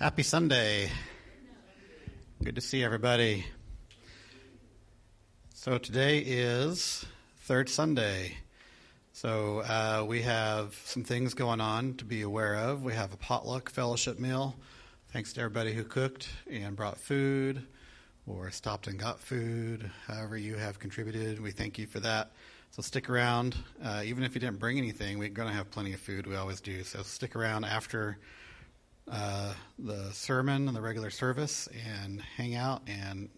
Happy Sunday. Good to see everybody. So today is third Sunday. So uh, we have some things going on to be aware of. We have a potluck fellowship meal. Thanks to everybody who cooked and brought food or stopped and got food. However, you have contributed, we thank you for that. So stick around. Uh, even if you didn't bring anything, we're going to have plenty of food. We always do. So stick around after uh, the sermon and the regular service and hang out and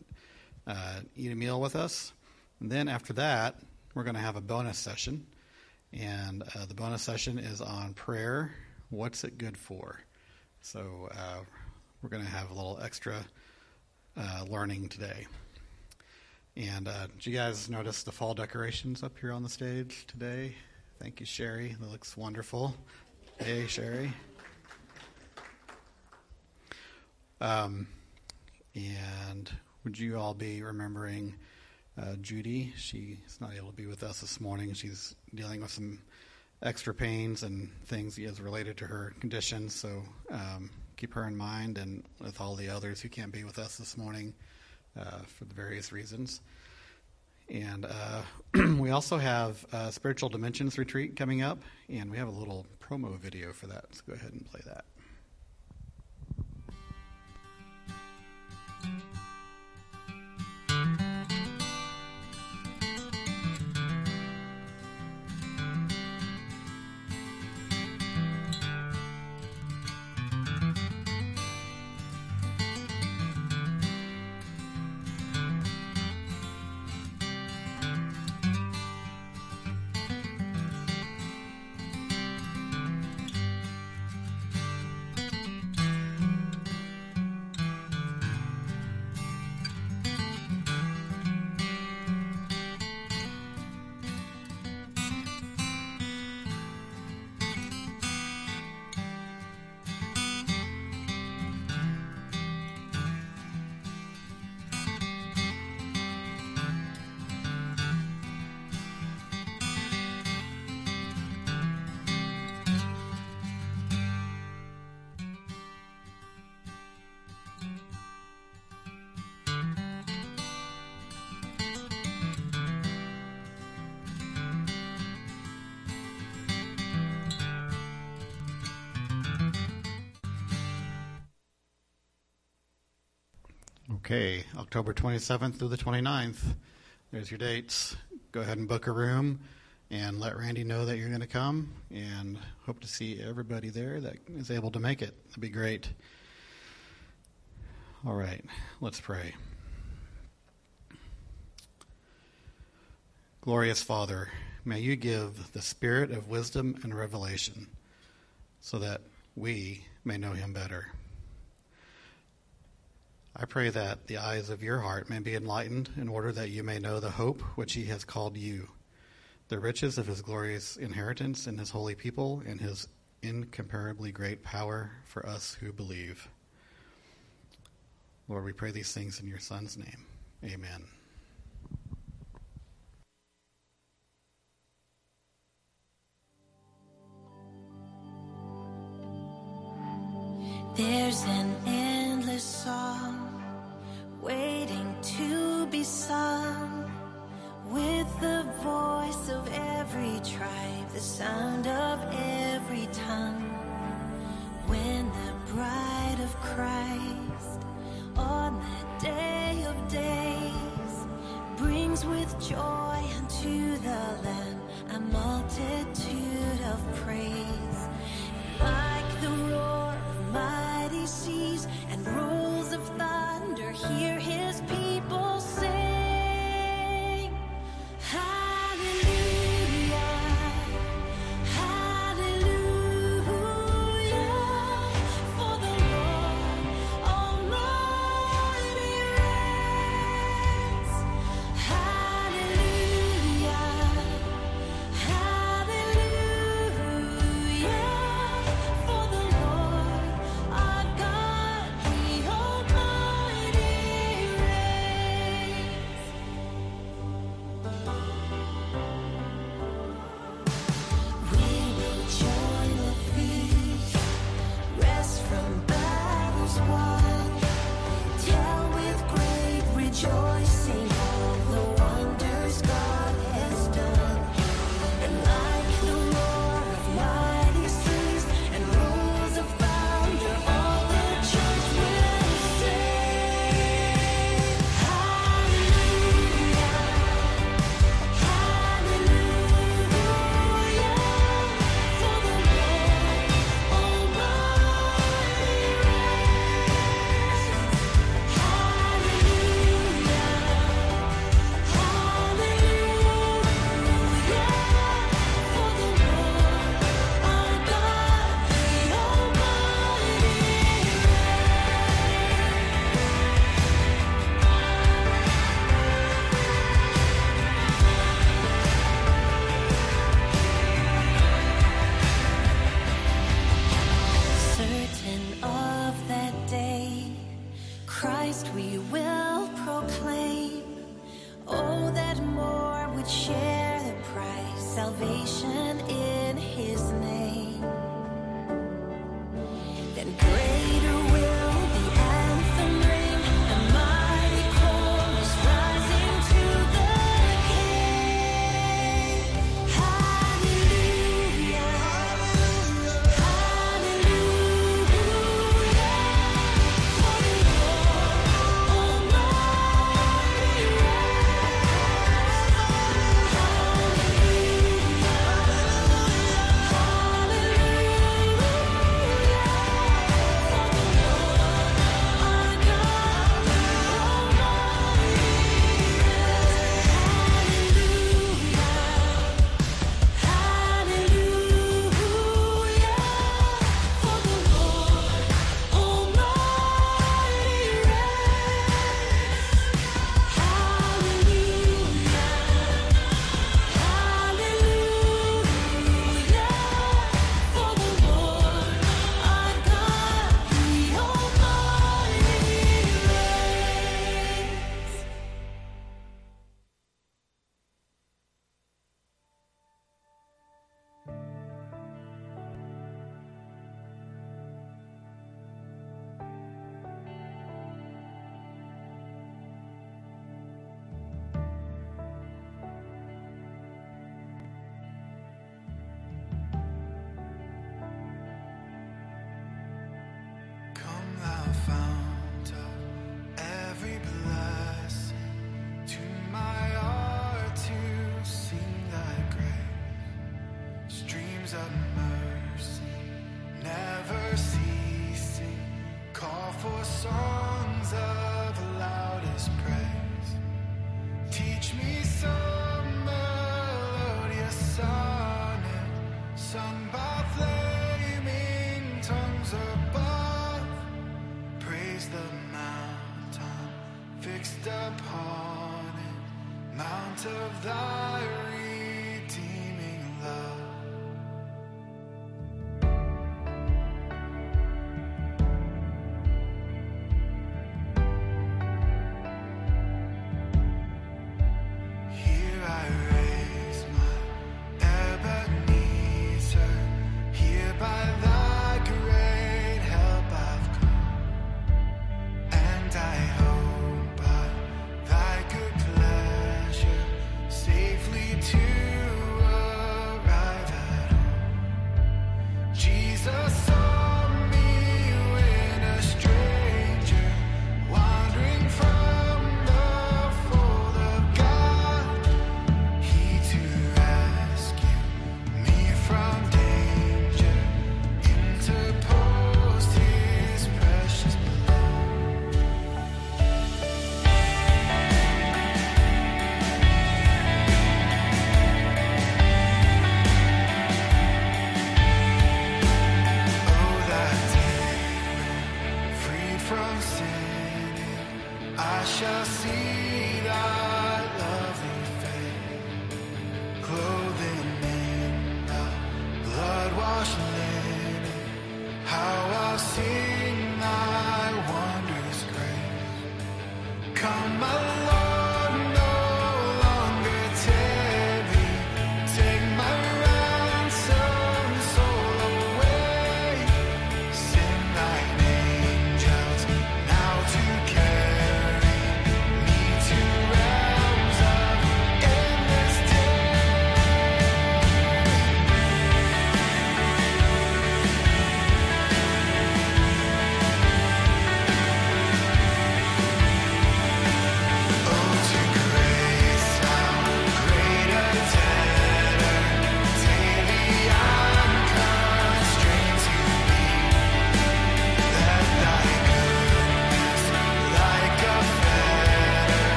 uh, eat a meal with us. And then after that, we're going to have a bonus session. And uh, the bonus session is on prayer. What's it good for? So uh, we're going to have a little extra uh, learning today. And uh, did you guys notice the fall decorations up here on the stage today? Thank you, Sherry. That looks wonderful. Hey, Sherry. Um, and would you all be remembering uh, Judy? She's not able to be with us this morning. She's dealing with some extra pains and things as related to her condition. So um, keep her in mind, and with all the others who can't be with us this morning uh, for the various reasons. And uh, we also have Spiritual Dimensions retreat coming up, and we have a little promo video for that. So go ahead and play that. October 27th through the 29th. There's your dates. Go ahead and book a room and let Randy know that you're going to come and hope to see everybody there that is able to make it. That'd be great. All right, let's pray. Glorious Father, may you give the spirit of wisdom and revelation so that we may know him better. I pray that the eyes of your heart may be enlightened in order that you may know the hope which he has called you, the riches of his glorious inheritance in his holy people, and his incomparably great power for us who believe. Lord, we pray these things in your Son's name. Amen. There's an endless song waiting to be sung with the voice of every tribe, the sound of every tongue. When the bride of Christ on the day of days brings with joy unto the Lamb a multitude of praise, like the roar of mighty seas and rolls Come thou of thy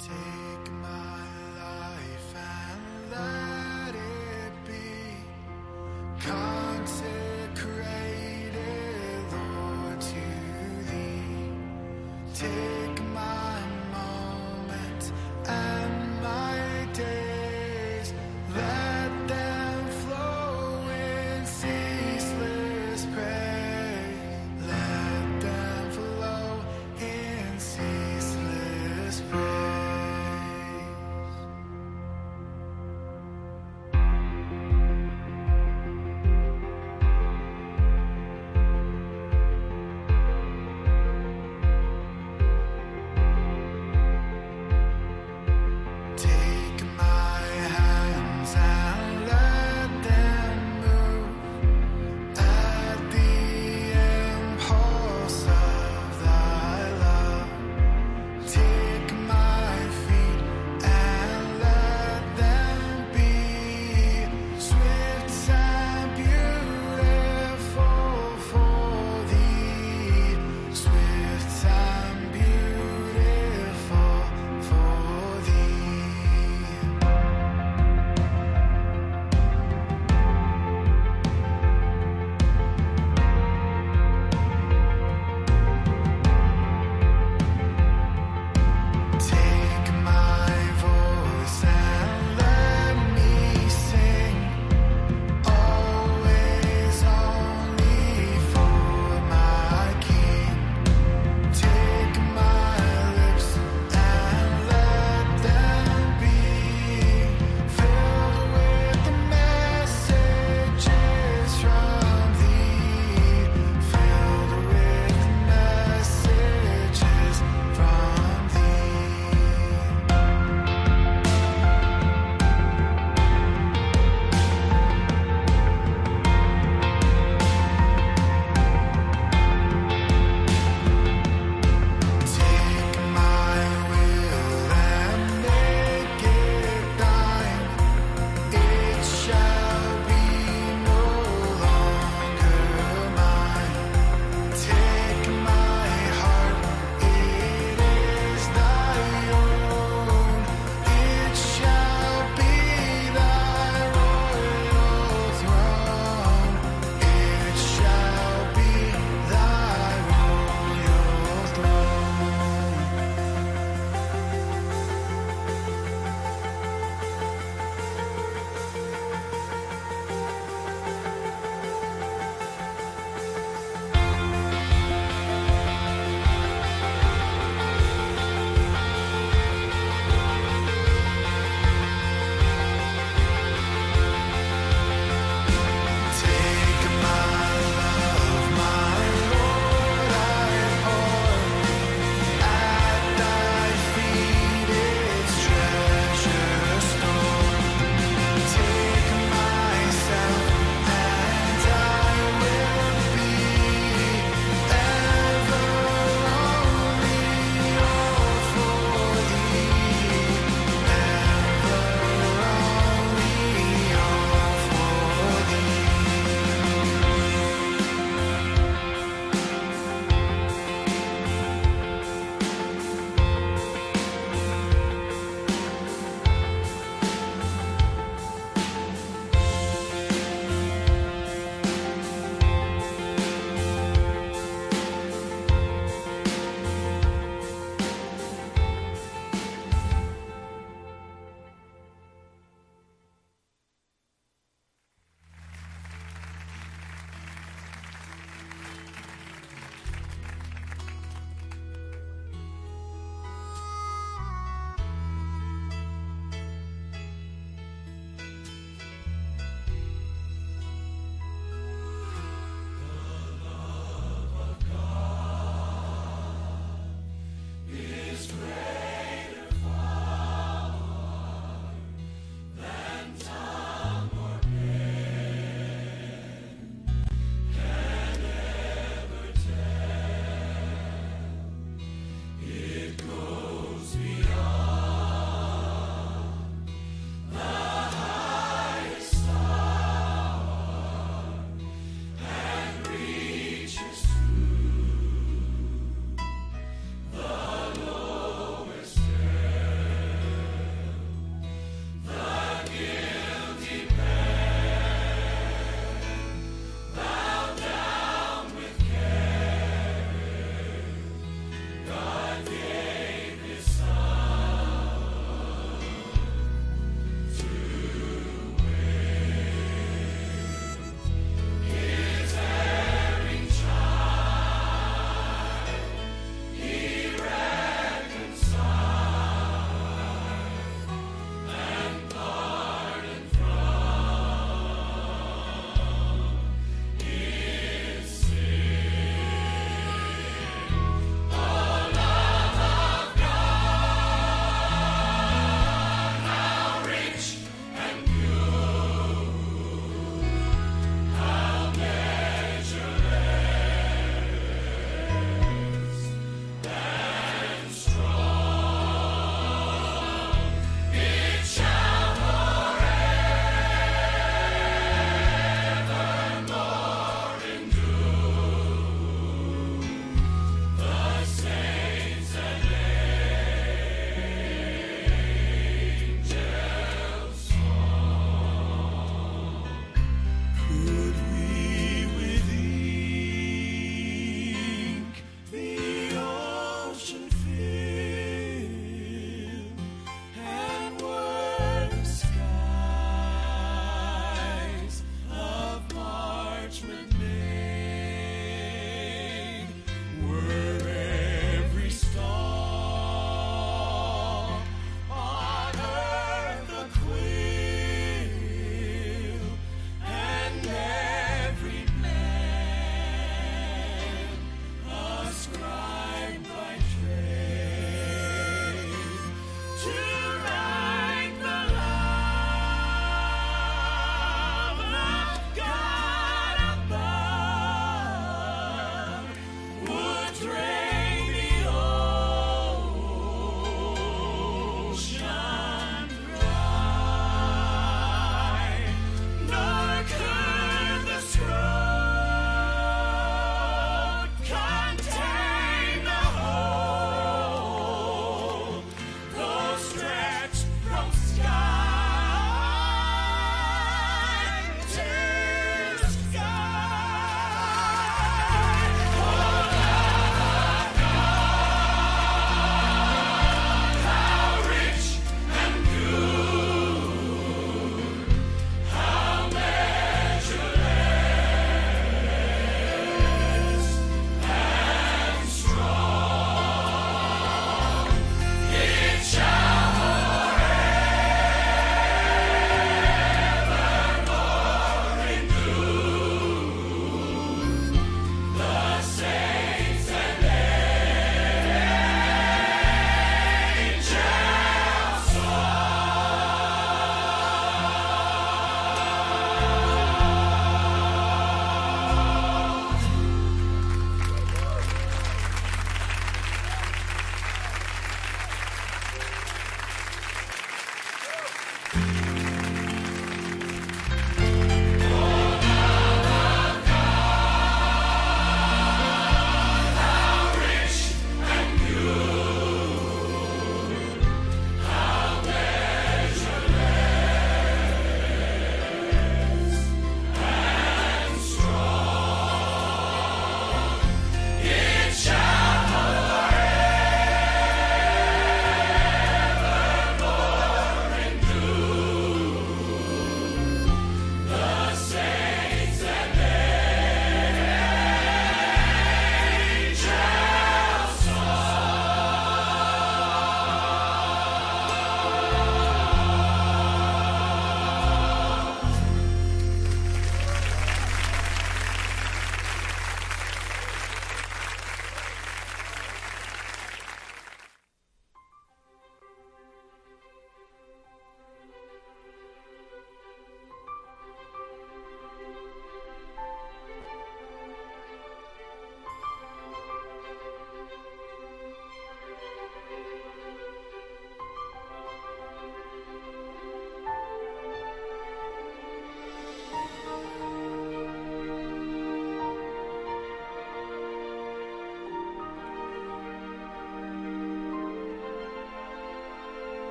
take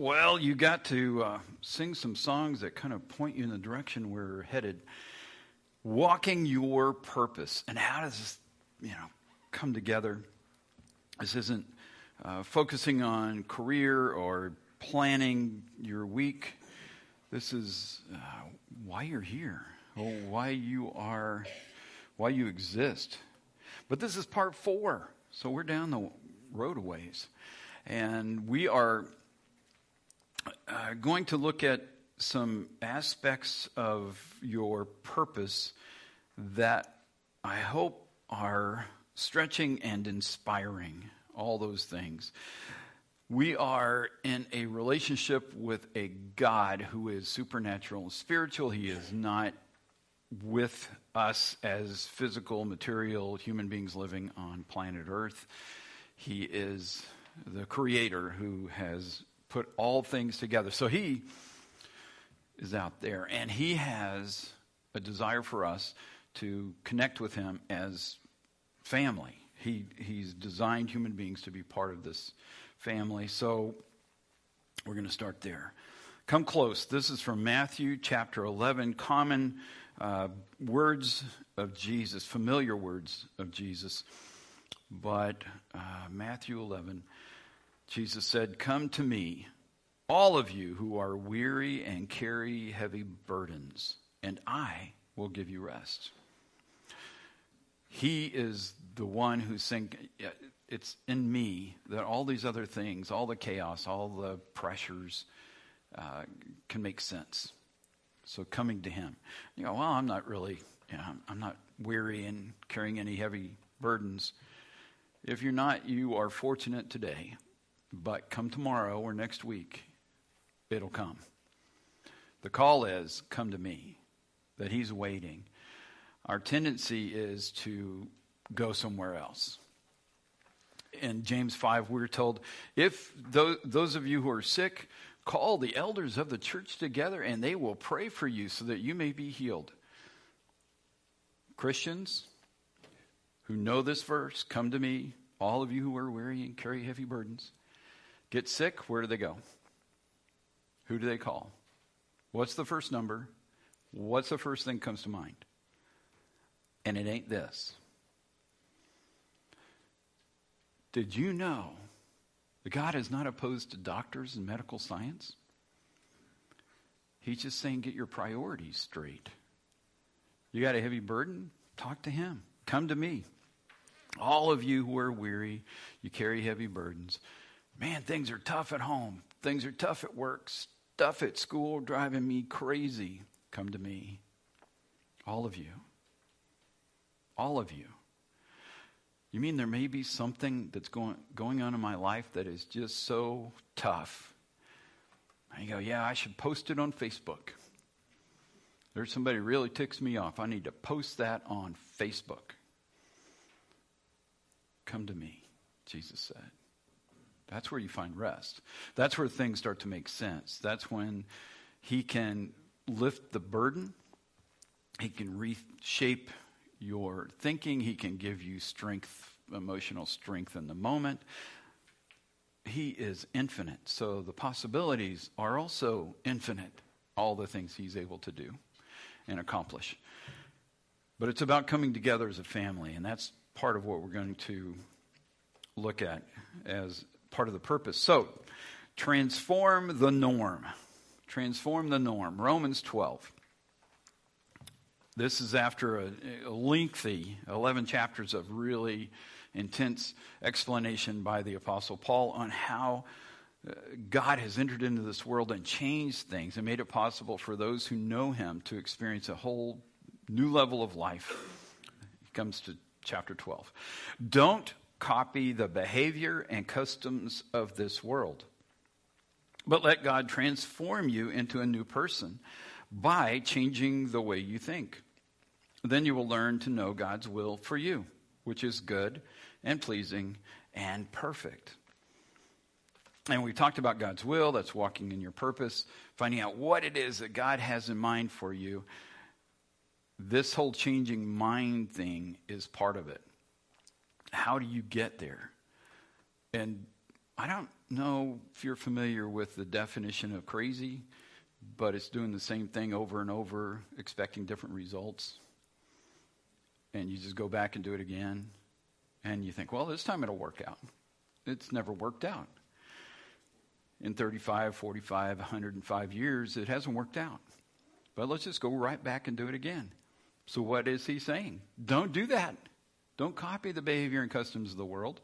Well, you got to uh, sing some songs that kind of point you in the direction we're headed. Walking your purpose. And how does this, you know, come together? This isn't uh, focusing on career or planning your week. This is uh, why you're here, or why you are, why you exist. But this is part four, so we're down the road a ways, and we are uh, going to look at some aspects of your purpose that I hope are stretching and inspiring, all those things. We are in a relationship with a God who is supernatural and spiritual. He is not with us as physical, material human beings living on planet Earth. He is the creator who has put all things together. So he is out there, and he has a desire for us to connect with him as family. He, he's designed human beings to be part of this family. So we're going to start there. Come close. This is from Matthew chapter 11, common uh, words of Jesus, familiar words of Jesus. But uh, Matthew 11, Jesus said, Come to me, all of you who are weary and carry heavy burdens, and I will give you rest. He is the one who's saying, It's in me that all these other things, all the chaos, all the pressures uh, can make sense. So coming to Him. You go, Well, I'm not really, you know, I'm not weary and carrying any heavy burdens. If you're not, you are fortunate today. But come tomorrow or next week, it'll come. The call is, Come to me, that He's waiting. Our tendency is to go somewhere else. In James 5, we're told, if those, of you who are sick, call the elders of the church together and they will pray for you so that you may be healed. Christians who know this verse, come to me, all of you who are weary and carry heavy burdens. Get sick, where do they go? Who do they call? What's the first number? What's the first thing comes to mind? And it ain't this. Did you know that God is not opposed to doctors and medical science? He's just saying get your priorities straight. You got a heavy burden? Talk to Him. Come to me. All of you who are weary, you carry heavy burdens. Man, things are tough at home. Things are tough at work. Stuff at school driving me crazy. Come to me. All of you. All of you. You mean there may be something that's going, going on in my life that is just so tough? And you go, yeah, I should post it on Facebook. There's somebody really ticks me off. I need to post that on Facebook. Come to me, Jesus said. That's where you find rest. That's where things start to make sense. That's when He can lift the burden, He can reshape your thinking, He can give you strength, emotional strength in the moment. He is infinite, so the possibilities are also infinite, all the things He's able to do and accomplish. But it's about coming together as a family, and that's part of what we're going to look at as part of the purpose. So, transform the norm. Transform the norm. Romans 12. This is after a, a lengthy 11 chapters of really intense explanation by the Apostle Paul on how uh, God has entered into this world and changed things and made it possible for those who know Him to experience a whole new level of life. He comes to chapter 12. Don't copy the behavior and customs of this world, but let God transform you into a new person by changing the way you think. Then you will learn to know God's will for you, which is good and pleasing and perfect. And we talked about God's will, that's walking in your purpose, finding out what it is that God has in mind for you. This whole changing mind thing is part of it. How do you get there? And I don't know if you're familiar with the definition of crazy, but it's doing the same thing over and over, expecting different results. And you just go back and do it again. And you think, well, this time it'll work out. It's never worked out. In 35, 45, 105 years, it hasn't worked out. But let's just go right back and do it again. So, what is he saying? Don't do that. Don't copy the behavior and customs of the world,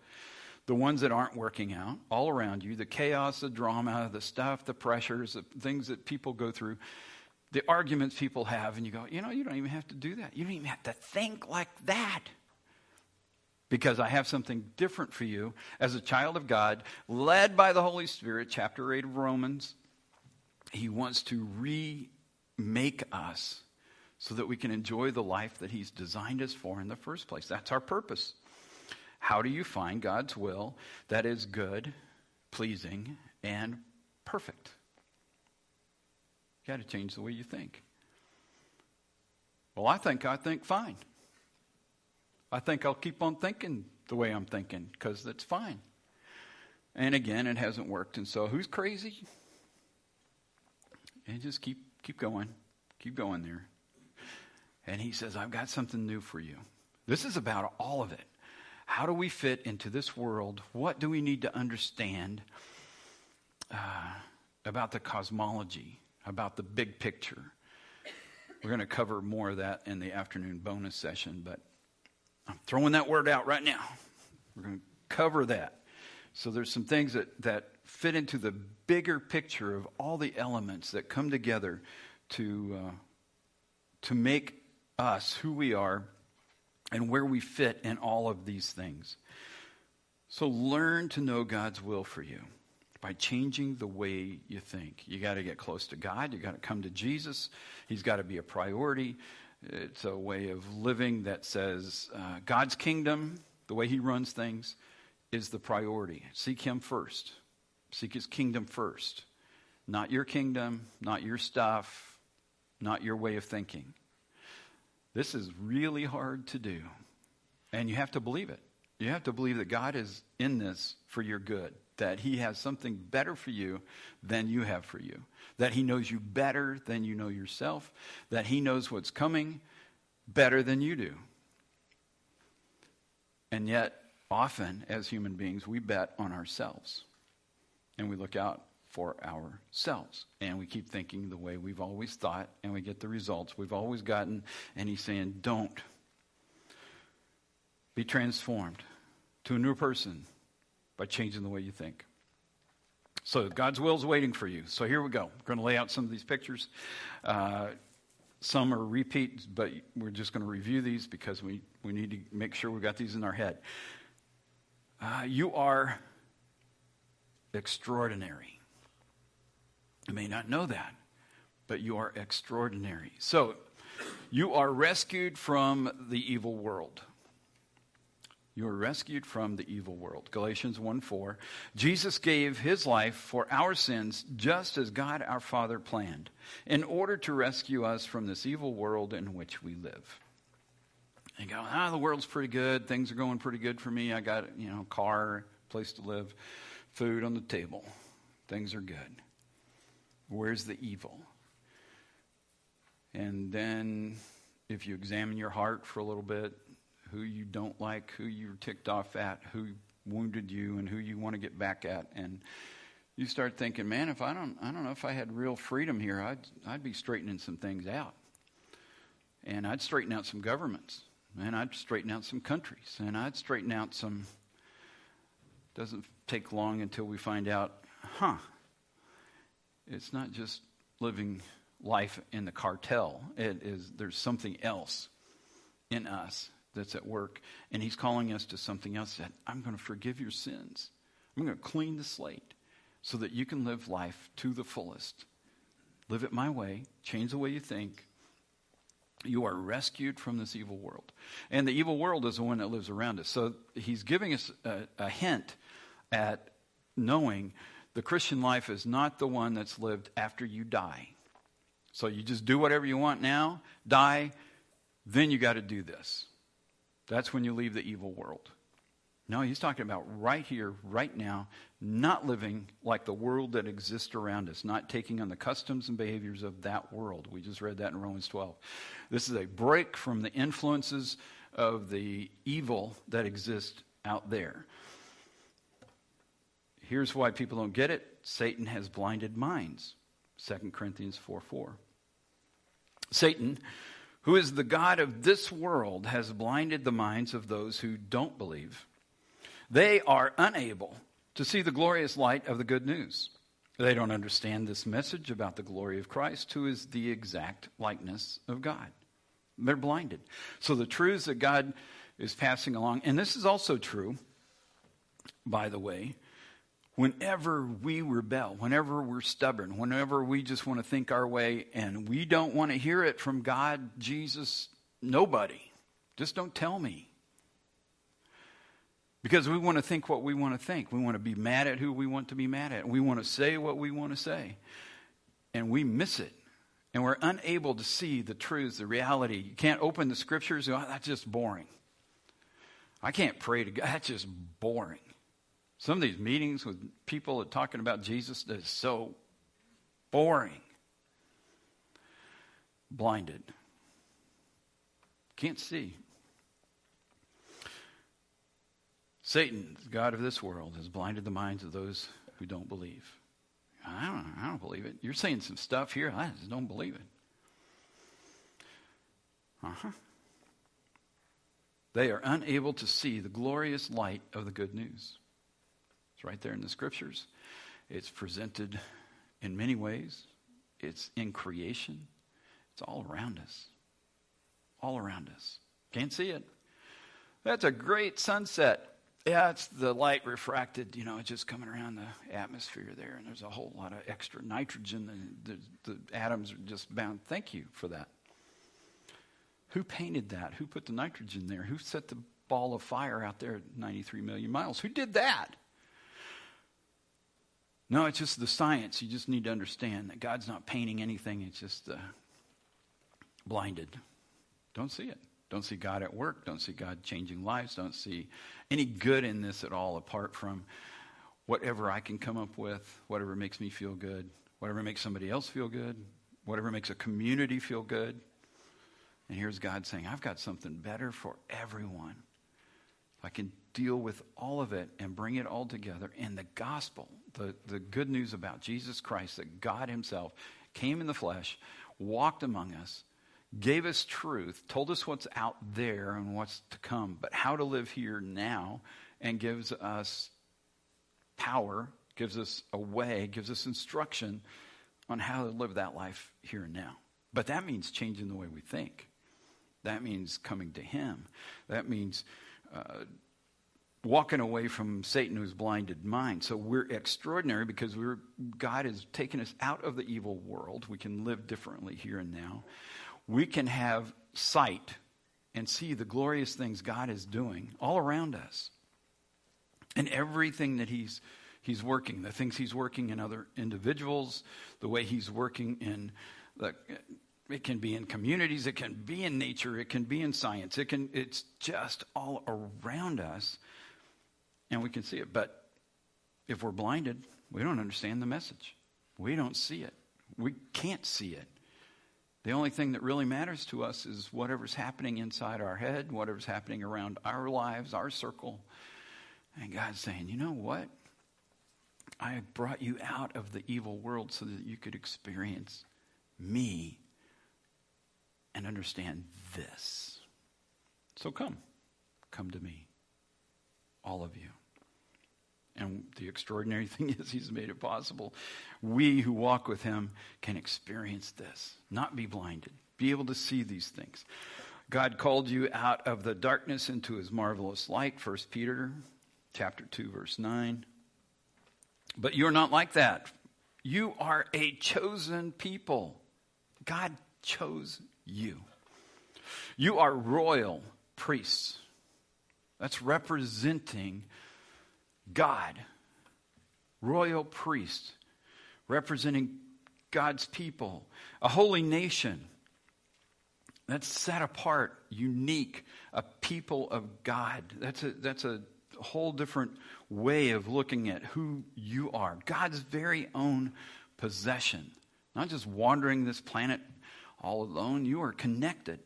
the ones that aren't working out all around you, the chaos, the drama, the stuff, the pressures, the things that people go through, the arguments people have. And you go, you know, you don't even have to do that. You don't even have to think like that because I have something different for you as a child of God, led by the Holy Spirit, chapter 8 of Romans. He wants to remake us so that we can enjoy the life that He's designed us for in the first place. That's our purpose. How do you find God's will that is good, pleasing, and perfect? You got to change the way you think. Well, I think I think fine. I think I'll keep on thinking the way I'm thinking because that's fine. And again, it hasn't worked. And so, who's crazy? And just keep keep going, keep going there. And he says, "I've got something new for you." This is about all of it. How do we fit into this world? What do we need to understand uh, about the cosmology, about the big picture? We're going to cover more of that in the afternoon bonus session, but I'm throwing that word out right now. We're going to cover that. So there's some things that, that fit into the bigger picture of all the elements that come together to, uh, to make us who we are and where we fit in all of these things. So learn to know God's will for you by changing the way you think. You got to get close to God. You got to come to Jesus. He's got to be a priority. It's a way of living that says uh, God's kingdom, the way He runs things, is the priority. Seek Him first. Seek His kingdom first. Not your kingdom, not your stuff, not your way of thinking. This is really hard to do. And you have to believe it. You have to believe that God is in this for your good, that He has something better for you than you have for you, that He knows you better than you know yourself, that He knows what's coming better than you do. And yet, often, as human beings, we bet on ourselves and we look out for ourselves. And we keep thinking the way we've always thought, and we get the results we've always gotten. And he's saying, Don't be transformed to a new person by changing the way you think. So God's will is waiting for you. So here we go. We're going to lay out some of these pictures. Uh, some are repeats, but we're just going to review these because we, we need to make sure we've got these in our head. Uh, you are extraordinary. You may not know that, but you are extraordinary. So, you are rescued from the evil world. You are rescued from the evil world. Galatians 1 4. Jesus gave his life for our sins just as God our Father planned, in order to rescue us from this evil world in which we live. And go, ah, the world's pretty good. Things are going pretty good for me. I got, you know, car, place to live, food on the table. Things are good. Where's the evil? And then, if you examine your heart for a little bit, who you don't like, who you're ticked off at, who wounded you, and who you want to get back at, and you start thinking, man, if I don't, I don't know if I had real freedom here, I'd, I'd be straightening some things out, and I'd straighten out some governments, and I'd straighten out some countries, and I'd straighten out some. Doesn't take long until we find out, huh? It's not just living life in the cartel. It is there's something else in us that's at work, and he's calling us to something else. That I'm going to forgive your sins. I'm going to clean the slate so that you can live life to the fullest. Live it my way. Change the way you think. You are rescued from this evil world, and the evil world is the one that lives around us. So he's giving us a, a hint at knowing the Christian life is not the one that's lived after you die. So you just do whatever you want now, die, then you got to do this. That's when you leave the evil world. No, he's talking about right here, right now, not living like the world that exists around us, not taking on the customs and behaviors of that world. We just read that in Romans 12. This is a break from the influences of the evil that exists out there. Here's why people don't get it Satan has blinded minds. 2 Corinthians 4 4. Satan, who is the God of this world, has blinded the minds of those who don't believe. They are unable to see the glorious light of the good news. They don't understand this message about the glory of Christ, who is the exact likeness of God. They're blinded. So the truths that God is passing along, and this is also true, by the way, whenever we rebel, whenever we're stubborn, whenever we just want to think our way and we don't want to hear it from God, Jesus, nobody, just don't tell me. Because we want to think what we want to think. We want to be mad at who we want to be mad at. We want to say what we want to say. And we miss it. And we're unable to see the truths, the reality. You can't open the scriptures oh, that's just boring. I can't pray to God. That's just boring. Some of these meetings with people that talking about Jesus is so boring. Blinded. Can't see. Satan, the God of this world, has blinded the minds of those who don't believe. I don't, I don't believe it. You're saying some stuff here. I just don't believe it. Uh huh. They are unable to see the glorious light of the good news. It's right there in the scriptures. It's presented in many ways. It's in creation. It's all around us. All around us. Can't see it. That's a great sunset. Yeah, it's the light refracted, you know, it's just coming around the atmosphere there, and there's a whole lot of extra nitrogen, and the, the atoms are just bound. Thank you for that. Who painted that? Who put the nitrogen there? Who set the ball of fire out there at 93 million miles? Who did that? No, it's just the science. You just need to understand that God's not painting anything, it's just uh, blinded. Don't see it. Don't see God at work. Don't see God changing lives. Don't see any good in this at all apart from whatever I can come up with, whatever makes me feel good, whatever makes somebody else feel good, whatever makes a community feel good. And here's God saying, I've got something better for everyone. I can deal with all of it and bring it all together. And the gospel, the, the good news about Jesus Christ, that God Himself came in the flesh, walked among us, gave us truth, told us what's out there and what's to come, but how to live here now, and gives us power, gives us a way, gives us instruction on how to live that life here and now. But that means changing the way we think. That means coming to Him. That means uh, walking away from Satan who's blinded mind. So we're extraordinary because we're, God has taken us out of the evil world. We can live differently here and now. We can have sight and see the glorious things God is doing all around us. And everything that He's He's working, the things He's working in other individuals, the way He's working in the it can be in communities, it can be in nature, it can be in science. It can it's just all around us and we can see it. But if we're blinded, we don't understand the message. We don't see it. We can't see it. The only thing that really matters to us is whatever's happening inside our head, whatever's happening around our lives, our circle. And God's saying, you know what? I brought you out of the evil world so that you could experience me and understand this. So come. Come to me. All of you. And the extraordinary thing is, He's made it possible. We who walk with Him can experience this, not be blinded, be able to see these things. God called you out of the darkness into His marvelous light, 1 Peter chapter 2, verse 9. But you're not like that. You are a chosen people. God chose you. You are royal priests. That's representing God, royal priest, representing God's people, a holy nation that's set apart, unique, a people of God. That's a, that's a whole different way of looking at who you are. God's very own possession. Not just wandering this planet all alone, you are connected.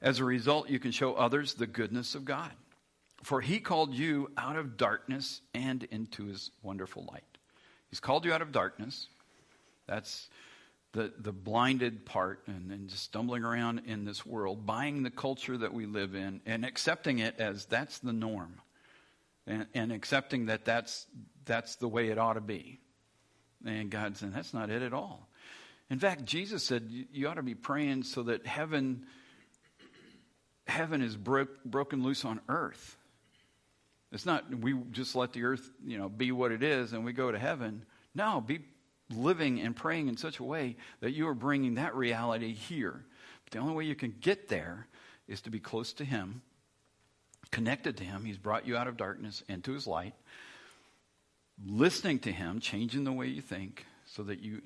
As a result, you can show others the goodness of God. For he called you out of darkness and into his wonderful light. He's called you out of darkness. That's the, the blinded part and, and just stumbling around in this world, buying the culture that we live in and accepting it as that's the norm. And, and accepting that that's, that's the way it ought to be. And God said, that's not it at all. In fact, Jesus said you, you ought to be praying so that heaven, heaven is bro- broken loose on earth. It's not we just let the earth, you know, be what it is and we go to heaven. No, be living and praying in such a way that you are bringing that reality here. But the only way you can get there is to be close to Him, connected to Him. He's brought you out of darkness into His light. Listening to Him, changing the way you think so that you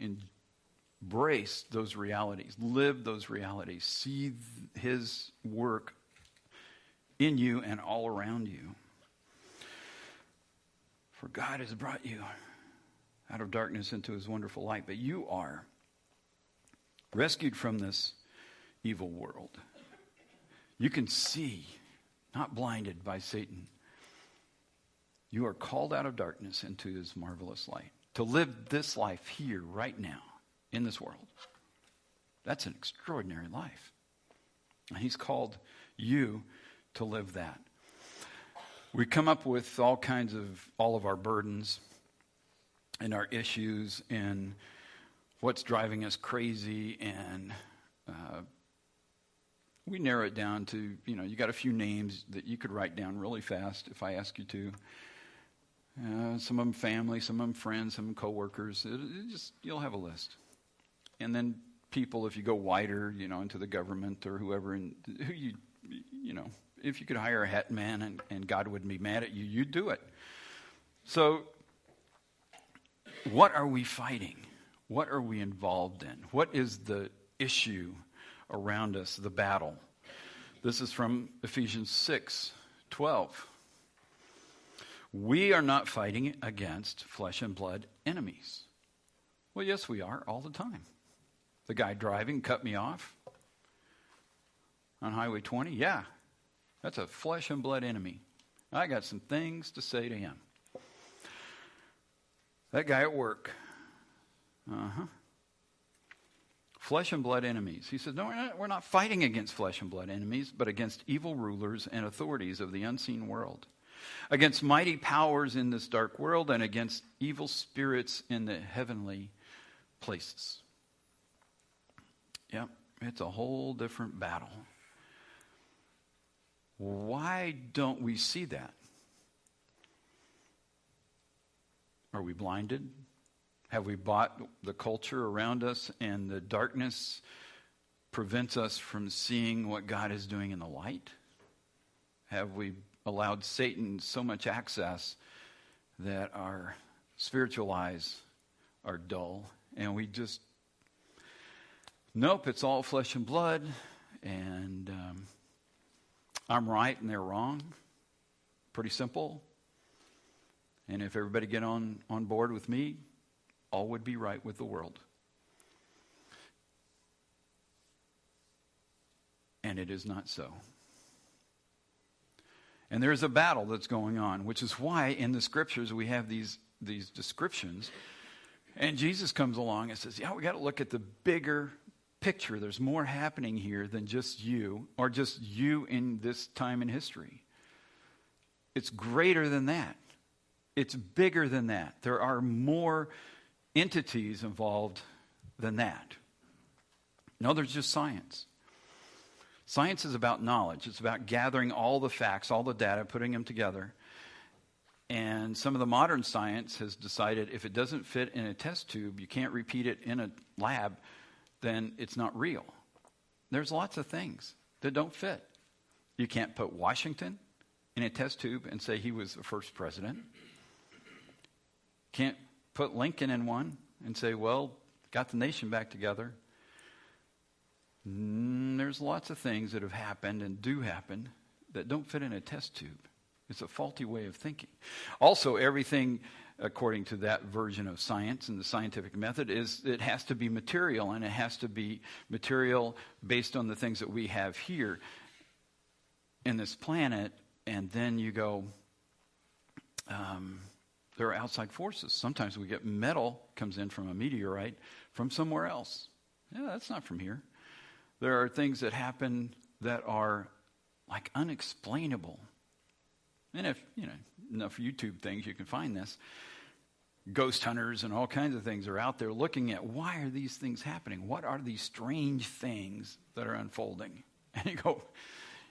embrace those realities, live those realities, see His work in you and all around you. For God has brought you out of darkness into his wonderful light, but you are rescued from this evil world. You can see, not blinded by Satan. You are called out of darkness into his marvelous light to live this life here, right now, in this world. That's an extraordinary life. And he's called you to live that. We come up with all kinds of all of our burdens and our issues and what's driving us crazy and uh, we narrow it down to you know you got a few names that you could write down really fast if i ask you to. Uh, some of them family some of them friends some of them coworkers. It, it just you'll have a list. And then people if you go wider you know into the government or whoever and who you you know if you could hire a hat man and, and god wouldn't be mad at you you'd do it so what are we fighting? What are we involved in? What is the issue around us, the battle? This is from Ephesians 6 12. We are not fighting against flesh and blood enemies. Well, yes, we are all the time. The guy driving cut me off on Highway 20. Yeah, that's a flesh and blood enemy. I got some things to say to him. That guy at work. Uh huh. Flesh and blood enemies. He says, No, we're not, we're not fighting against flesh and blood enemies, but against evil rulers and authorities of the unseen world, against mighty powers in this dark world, and against evil spirits in the heavenly places. Yep, it's a whole different battle. Why don't we see that? Are we blinded? Have we bought the culture around us and the darkness prevents us from seeing what God is doing in the light? Have we allowed Satan so much access that our spiritual eyes are dull and we just, nope, it's all flesh and blood and um, I'm right and they're wrong? Pretty simple. And if everybody get on, on board with me, all would be right with the world. And it is not so. And there is a battle that's going on, which is why in the scriptures we have these, these descriptions. And Jesus comes along and says, Yeah, we got to look at the bigger picture. There's more happening here than just you, or just you in this time in history. It's greater than that. It's bigger than that. There are more entities involved than that. No, there's just science. Science is about knowledge, it's about gathering all the facts, all the data, putting them together. And some of the modern science has decided if it doesn't fit in a test tube, you can't repeat it in a lab, then it's not real. There's lots of things that don't fit. You can't put Washington in a test tube and say he was the first president. Can't put Lincoln in one and say, well, got the nation back together. Mm, there's lots of things that have happened and do happen that don't fit in a test tube. It's a faulty way of thinking. Also, everything according to that version of science and the scientific method is it has to be material and it has to be material based on the things that we have here in this planet. And then you go um, there are outside forces. Sometimes we get metal comes in from a meteorite from somewhere else. Yeah that's not from here. There are things that happen that are like unexplainable and if you know enough youtube things you can find this. Ghost hunters and all kinds of things are out there looking at why are these things happening? What are these strange things that are unfolding? And you go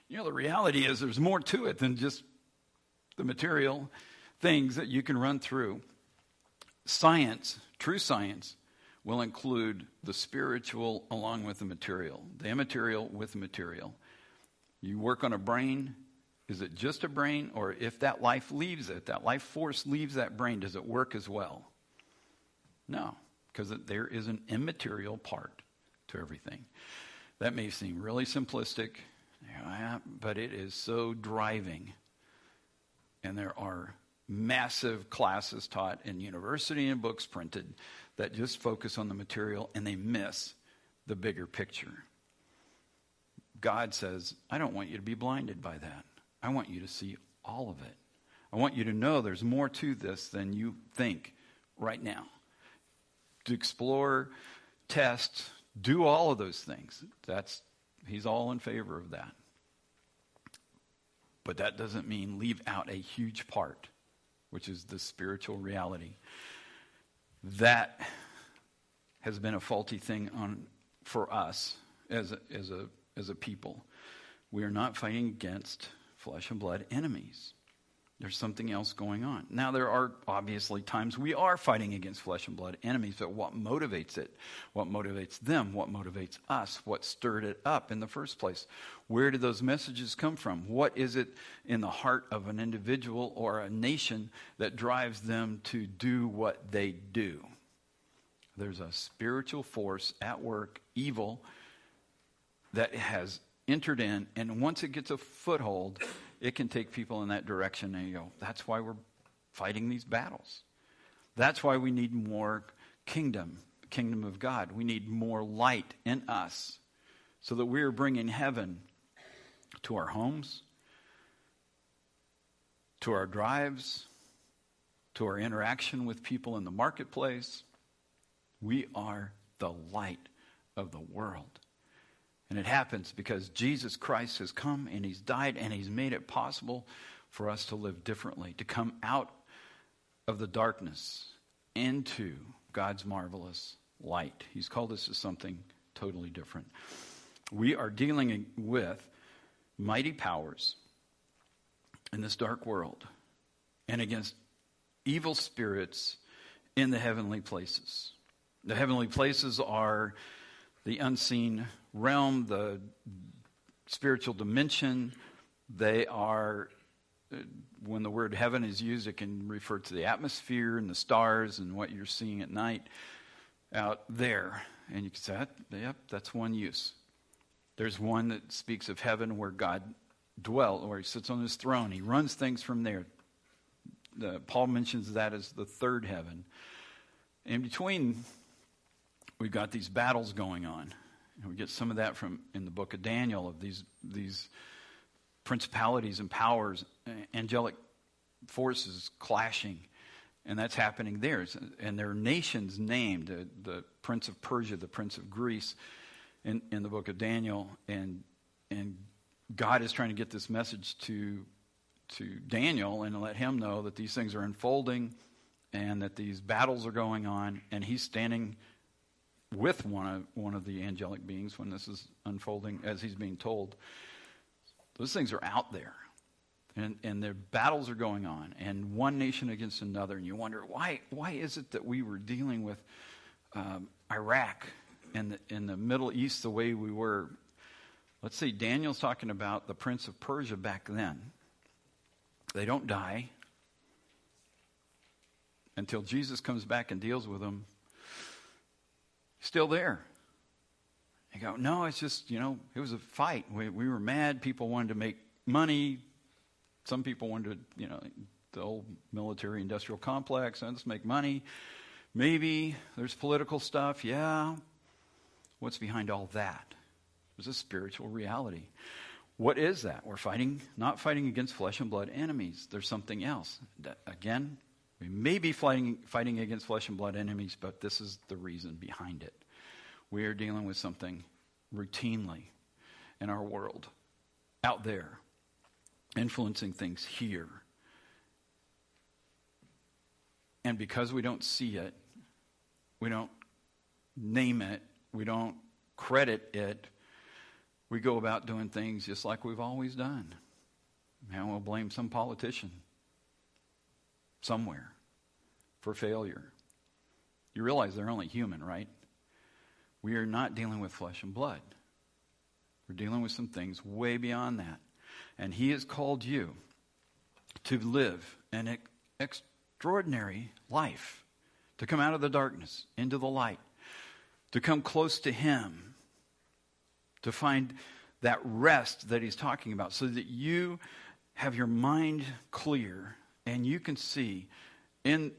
you know the reality is there's more to it than just the material things that you can run through. Science true science will include the spiritual along with the material the immaterial with the material. You work on a brain is it just a brain or if that life leaves it that life force leaves that brain does it work as well no because there is an immaterial part to everything that may seem really simplistic but it is so driving and there are massive classes taught in university and books printed that just focus on the material and they miss the bigger picture. God says, I don't want you to be blinded by that. I want you to see all of it. I want you to know there's more to this than you think right now. To explore, test, do all of those things. That's he's all in favor of that. But that doesn't mean leave out a huge part, which is the spiritual reality. That has been a faulty thing on for us as a, as a as a people. We are not fighting against flesh and blood enemies. There's something else going on. Now, there are obviously times we are fighting against flesh and blood enemies, but what motivates it? What motivates them? What motivates us? What stirred it up in the first place? Where did those messages come from? What is it in the heart of an individual or a nation that drives them to do what they do? There's a spiritual force at work, evil, that has entered in, and once it gets a foothold, it can take people in that direction, and you go, that's why we're fighting these battles. That's why we need more kingdom, kingdom of God. We need more light in us so that we are bringing heaven to our homes, to our drives, to our interaction with people in the marketplace. We are the light of the world. And it happens because Jesus Christ has come and he's died and he's made it possible for us to live differently, to come out of the darkness into God's marvelous light. He's called us to something totally different. We are dealing with mighty powers in this dark world and against evil spirits in the heavenly places. The heavenly places are the unseen realm, the spiritual dimension. They are, uh, when the word heaven is used, it can refer to the atmosphere and the stars and what you're seeing at night out there. And you can say, yep, that's one use. There's one that speaks of heaven where God dwells, where he sits on his throne. He runs things from there. The, Paul mentions that as the third heaven. In between, we've got these battles going on. And we get some of that from in the book of Daniel of these these principalities and powers, angelic forces clashing, and that's happening there. And there are nations named: the, the prince of Persia, the prince of Greece, in, in the book of Daniel, and and God is trying to get this message to to Daniel and let him know that these things are unfolding and that these battles are going on, and he's standing with one of, one of the angelic beings when this is unfolding, as he's being told. Those things are out there. And, and their battles are going on, and one nation against another. And you wonder, why, why is it that we were dealing with um, Iraq and the, in the Middle East the way we were? Let's see, Daniel's talking about the prince of Persia back then. They don't die until Jesus comes back and deals with them still there. You go, no, it's just, you know, it was a fight. We, we were mad. People wanted to make money. Some people wanted, you know, the old military industrial complex, let's make money. Maybe there's political stuff, yeah. What's behind all that? There's a spiritual reality. What is that? We're fighting, not fighting against flesh and blood enemies. There's something else. That, again, we may be fighting, fighting against flesh and blood enemies, but this is the reason behind it. We are dealing with something routinely in our world, out there, influencing things here. And because we don't see it, we don't name it, we don't credit it, we go about doing things just like we've always done. And we'll blame some politician somewhere for failure. You realize they're only human, right? We are not dealing with flesh and blood. We're dealing with some things way beyond that. And He has called you to live an ex- extraordinary life, to come out of the darkness into the light, to come close to Him, to find that rest that He's talking about, so that you have your mind clear and you can see in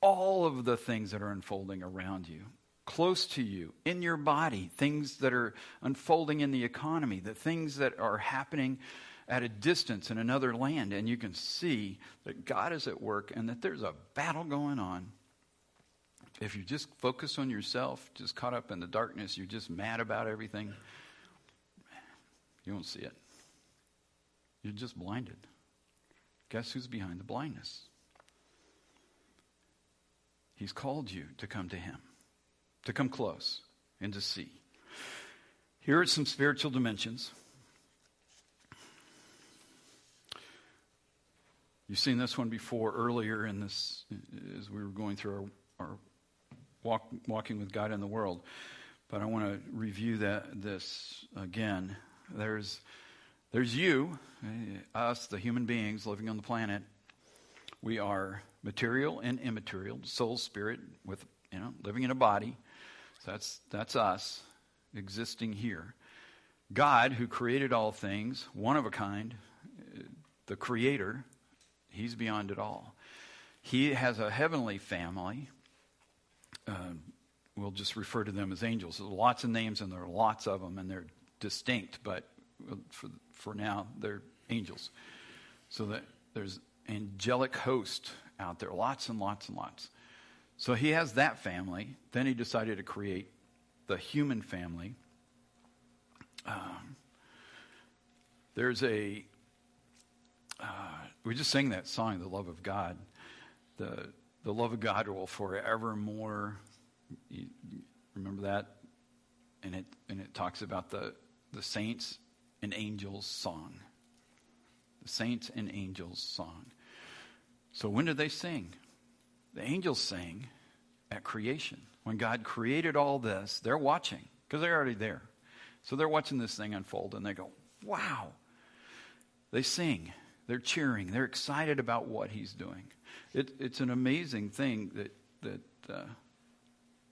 all of the things that are unfolding around you, close to you, in your body, things that are unfolding in the economy, the things that are happening at a distance in another land, and you can see that God is at work and that there's a battle going on. If you just focus on yourself, just caught up in the darkness, you're just mad about everything, you won't see it. You're just blinded. Guess who's behind the blindness? He's called you to come to Him, to come close and to see. Here are some spiritual dimensions. You've seen this one before earlier in this, as we were going through our, our walk, walking with God in the world. But I want to review that this again. There's, there's you, eh, us, the human beings living on the planet. We are material and immaterial, soul, spirit, with you know, living in a body. So that's that's us existing here. God, who created all things, one of a kind, eh, the creator, he's beyond it all. He has a heavenly family. Uh, we'll just refer to them as angels. There's lots of names, and there are lots of them, and they're distinct, but for, for now, they're angels. So that there's angelic host out there, lots and lots and lots. So he has that family. Then he decided to create the human family. Um, there's a, uh, we just sang that song, The Love of God. The, the love of God will forevermore, you, remember that? And it, and it talks about the, the saints and angels song. The saints and angels song. So when did they sing? The angels sang at creation. When God created all this, they're watching because they're already there. So they're watching this thing unfold and they go, wow. They sing, they're cheering, they're excited about what he's doing. It, it's an amazing thing that, that, uh,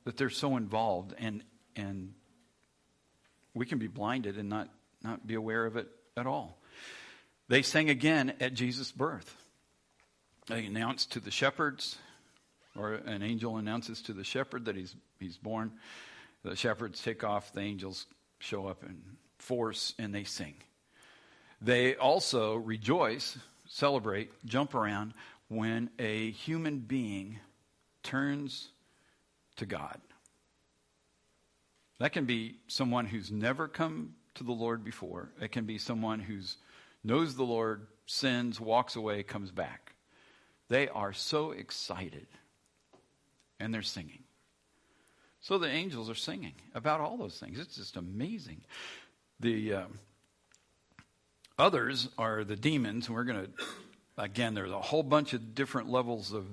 that they're so involved and, and we can be blinded and not, not be aware of it at all. They sang again at Jesus' birth. They announced to the shepherds, or an angel announces to the shepherd that he's, he's born. The shepherds take off, the angels show up in force, and they sing. They also rejoice, celebrate, jump around when a human being turns to God. That can be someone who's never come to the Lord before. It can be someone who's knows the Lord, sins, walks away, comes back. They are so excited and they're singing. So the angels are singing about all those things. It's just amazing. The uh, others are the demons. and We're going to, again, there's a whole bunch of different levels of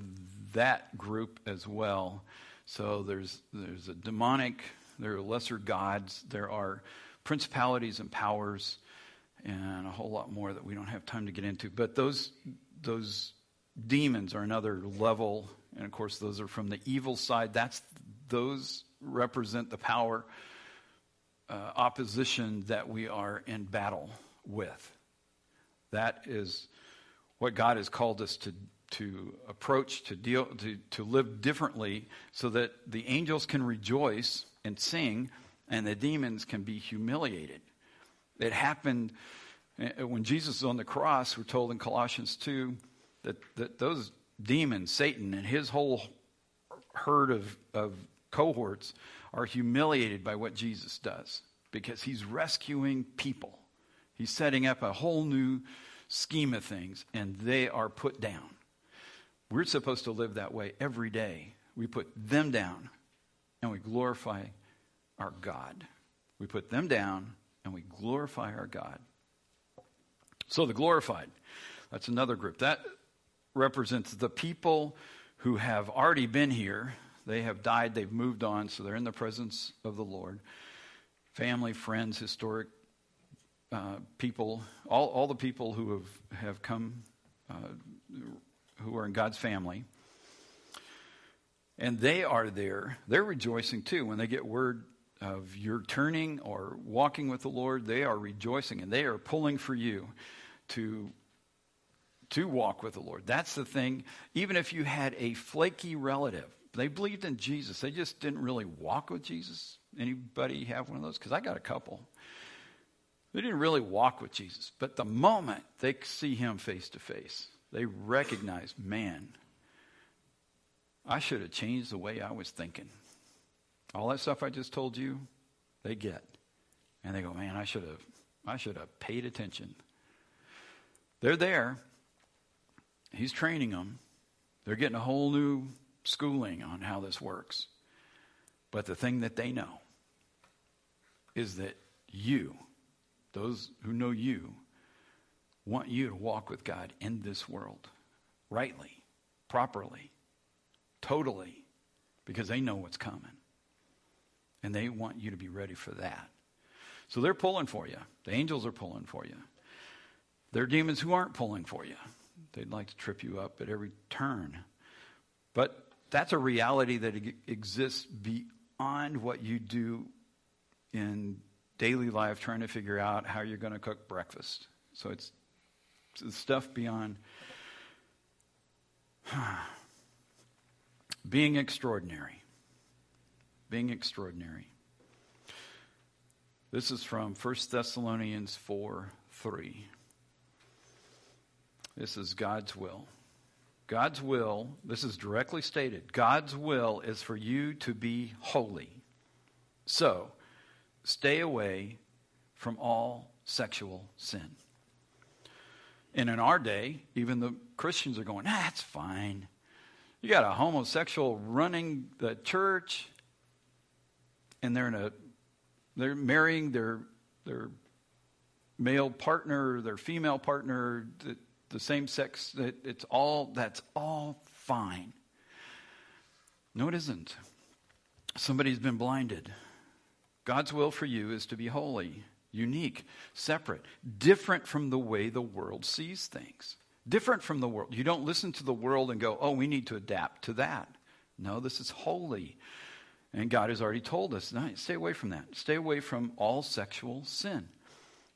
that group as well. So there's there's a demonic, there are lesser gods, there are principalities and powers, and a whole lot more that we don't have time to get into. But those those demons are another level, and of course those are from the evil side. That's those represent the power uh, opposition that we are in battle with. That is what God has called us to, to approach, to deal, to, to live differently so that the angels can rejoice and sing and the demons can be humiliated. It happened uh, when Jesus was on the cross, we're told in Colossians 2 that, that those demons, Satan and his whole herd of, of cohorts, are humiliated by what Jesus does because he's rescuing people. He's setting up a whole new scheme of things, and they are put down. We're supposed to live that way every day. We put them down and we glorify our God. We put them down and we glorify our God. So the glorified, that's another group. That represents the people who have already been here. They have died, they've moved on, so they're in the presence of the Lord. Family, friends, historic uh, people, all, all the people who have, have come, uh, who are in God's family. And they are there. They're rejoicing too when they get word of your turning or walking with the Lord. They are rejoicing and they are pulling for you to to walk with the Lord. That's the thing. Even if you had a flaky relative, they believed in Jesus. They just didn't really walk with Jesus. Anybody have one of those? Because I got a couple. They didn't really walk with Jesus. But the moment they see him face to face, they recognize, man, I should have changed the way I was thinking. All that stuff I just told you, they get. And they go, man, I should have I should have paid attention. They're there. He's training them. They're getting a whole new schooling on how this works. But the thing that they know is that you, those who know you, want you to walk with God in this world rightly, properly, totally, because they know what's coming. And they want you to be ready for that. So they're pulling for you. The angels are pulling for you. There are demons who aren't pulling for you. They'd like to trip you up at every turn. But that's a reality that exists beyond what you do in daily life trying to figure out how you're going to cook breakfast. So it's, it's stuff beyond being extraordinary. Being extraordinary. This is from 1 Thessalonians 4 3. This is God's will. God's will, this is directly stated God's will is for you to be holy. So, stay away from all sexual sin. And in our day, even the Christians are going, ah, that's fine. You got a homosexual running the church, and they're in a they're marrying their their male partner, their female partner, the, the same sex. It, it's all that's all fine. No, it isn't. Somebody's been blinded. God's will for you is to be holy, unique, separate, different from the way the world sees things. Different from the world. You don't listen to the world and go, oh, we need to adapt to that. No, this is holy. And God has already told us, stay away from that. Stay away from all sexual sin.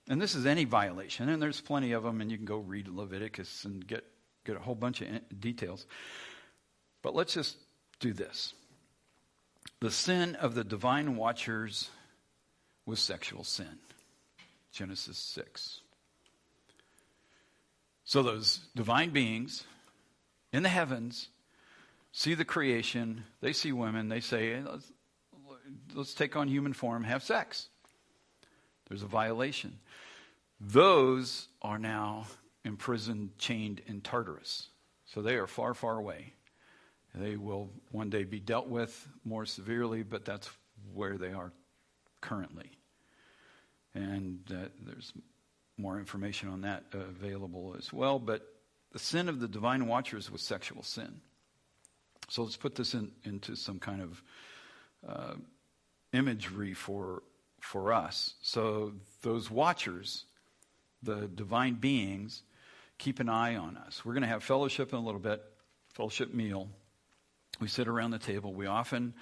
And this is any violation, and there's plenty of them, and you can go read Leviticus and get, get a whole bunch of eh, details. But let's just do this. The sin of the divine watchers was sexual sin. Genesis 6. So those divine beings in the heavens see the creation, they see women, they say, let's, let's take on human form, have sex. There's a violation. Those are now imprisoned, chained in Tartarus. So they are far, far away. They will one day be dealt with more severely, but that's where they are currently. And uh, there's more information on that available as well. But the sin of the divine watchers was sexual sin. So let's put this in, into some kind of uh, imagery for for us. So those watchers, the divine beings, keep an eye on us. We're going to have fellowship in a little bit, fellowship meal. We sit around the table. We often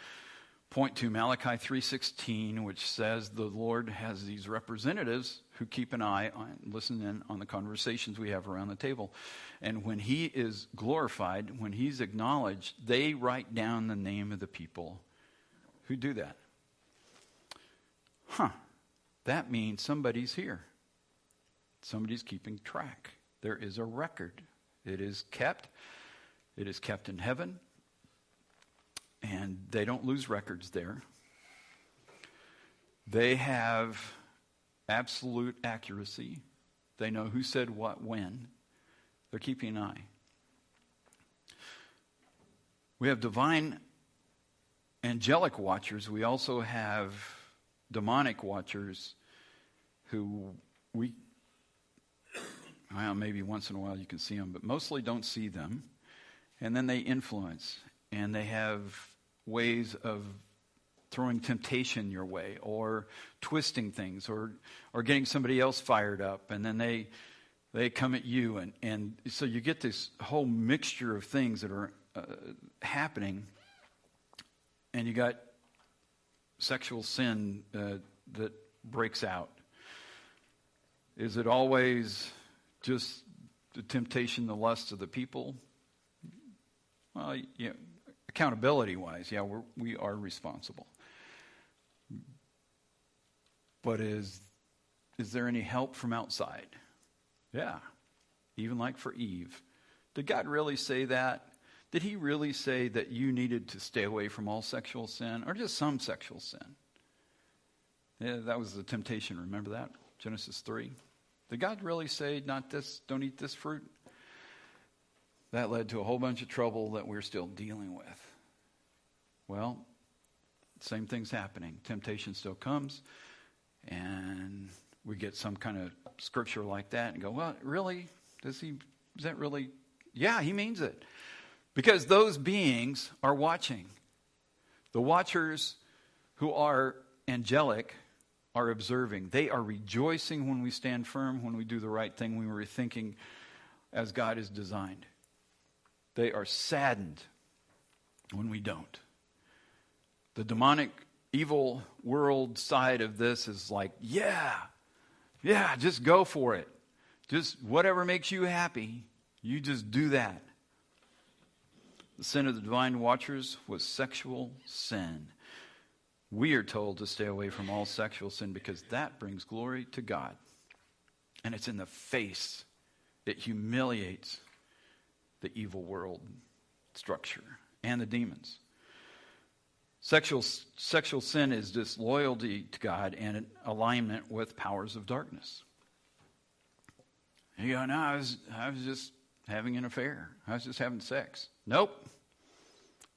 point to Malachi 3:16 which says the Lord has these representatives who keep an eye on, listen in on the conversations we have around the table. And when he is glorified, when he's acknowledged, they write down the name of the people who do that. Huh. That means somebody's here. Somebody's keeping track. There is a record. It is kept. It is kept in heaven. And they don't lose records there. They have absolute accuracy. They know who said what when. They're keeping an eye. We have divine angelic watchers. We also have demonic watchers who we, well, maybe once in a while you can see them, but mostly don't see them. And then they influence, and they have ways of throwing temptation your way or twisting things or or getting somebody else fired up. And then they they come at you and and so you get this whole mixture of things that are uh, happening. And you got sexual sin uh, that breaks out. Is it always just the temptation the lust of the people? Well yeah accountability wise yeah we're, we are responsible but is is there any help from outside? Yeah. Even like for Eve. Did God really say that? Did he really say that you needed to stay away from all sexual sin or just some sexual sin? Yeah, that was the temptation. Remember that? Genesis 3. Did God really say not this, don't eat this fruit? That led to a whole bunch of trouble that we're still dealing with. Well, same thing's happening. Temptation still comes and we get some kind of scripture like that and go, well, really? Does he, is that really? Yeah, he means it. Because those beings are watching. The watchers who are angelic are observing. They are rejoicing when we stand firm, when we do the right thing, when we're thinking as God is designed. They are saddened when we don't. The demonic evil world side of this is like, yeah, yeah, just go for it. Just whatever makes you happy, you just do that. The sin of the divine watchers was sexual sin. We are told to stay away from all sexual sin because that brings glory to God. And it's in the face, it humiliates the evil world structure and the demons. Sexual, sexual sin is disloyalty to God and an alignment with powers of darkness. You go, no, I was, I was just having an affair. I was just having sex. Nope.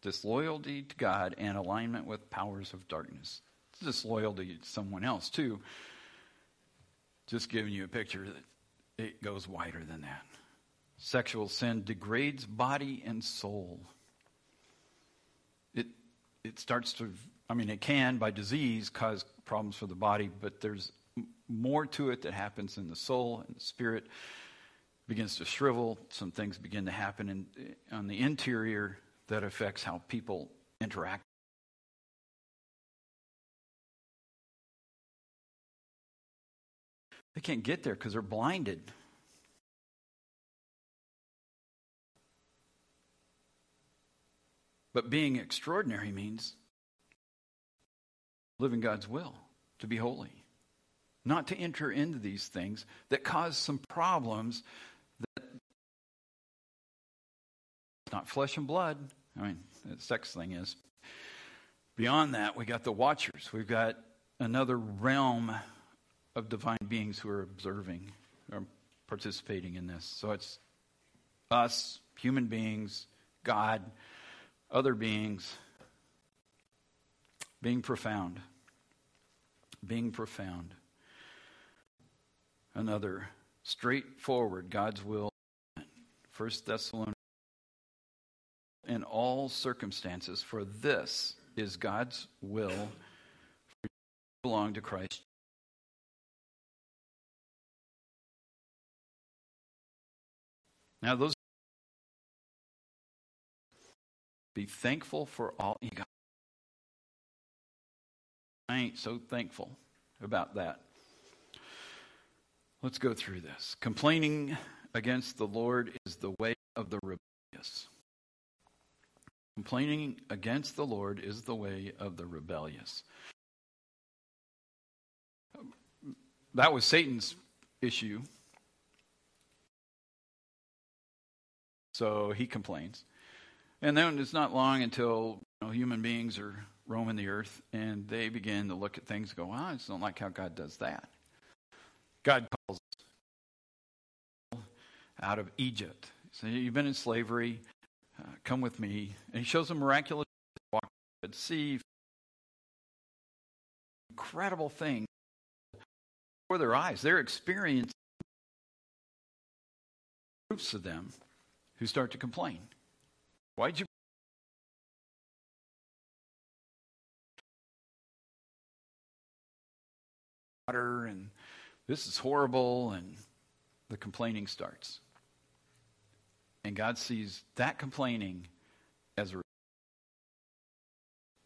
Disloyalty to God and alignment with powers of darkness. Disloyalty to someone else, too. Just giving you a picture that it goes wider than that. Sexual sin degrades body and soul it starts to, I mean, it can by disease cause problems for the body, but there's more to it that happens in the soul and the spirit begins to shrivel. Some things begin to happen in, on the interior that affects how people interact. They can't get there because they're blinded. But being extraordinary means living God's will, to be holy. Not to enter into these things that cause some problems that not flesh and blood. I mean, the sex thing is. Beyond that, we got the watchers. We've got another realm of divine beings who are observing or participating in this. So it's us, human beings, God, other beings being profound. Being profound. Another straightforward God's will. First Thessalonians. In all circumstances, for this is God's will for belong to Christ. Now, those be thankful for all you got. I ain't so thankful about that. Let's go through this. Complaining against the Lord is the way of the rebellious. Complaining against the Lord is the way of the rebellious. That was Satan's issue. So he complains. And then it's not long until you know, human beings are roaming the earth and they begin to look at things and go, well, I just don't like how God does that. God calls out of Egypt. So you've been in slavery. Uh, come with me. And he shows them miraculous walk at sea. Incredible thing before their eyes. They're experiencing groups of them who start to complain. Why'd you? Water and this is horrible, and the complaining starts. And God sees that complaining as a.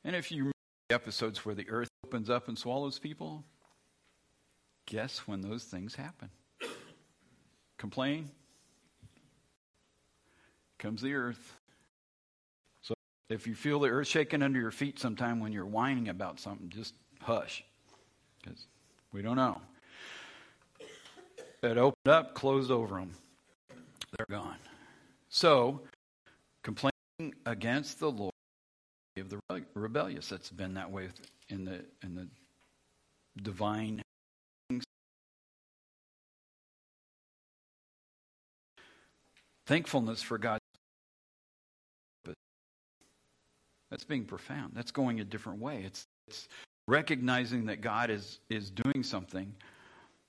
And if you remember the episodes where the earth opens up and swallows people, guess when those things happen? Complain, comes the earth. If you feel the earth shaking under your feet sometime when you're whining about something, just hush. Because we don't know. It opened up, closed over them. They're gone. So, complaining against the Lord of the rebellious. That's been that way in the in the divine. Thankfulness for God's That's being profound. That's going a different way. It's, it's recognizing that God is, is doing something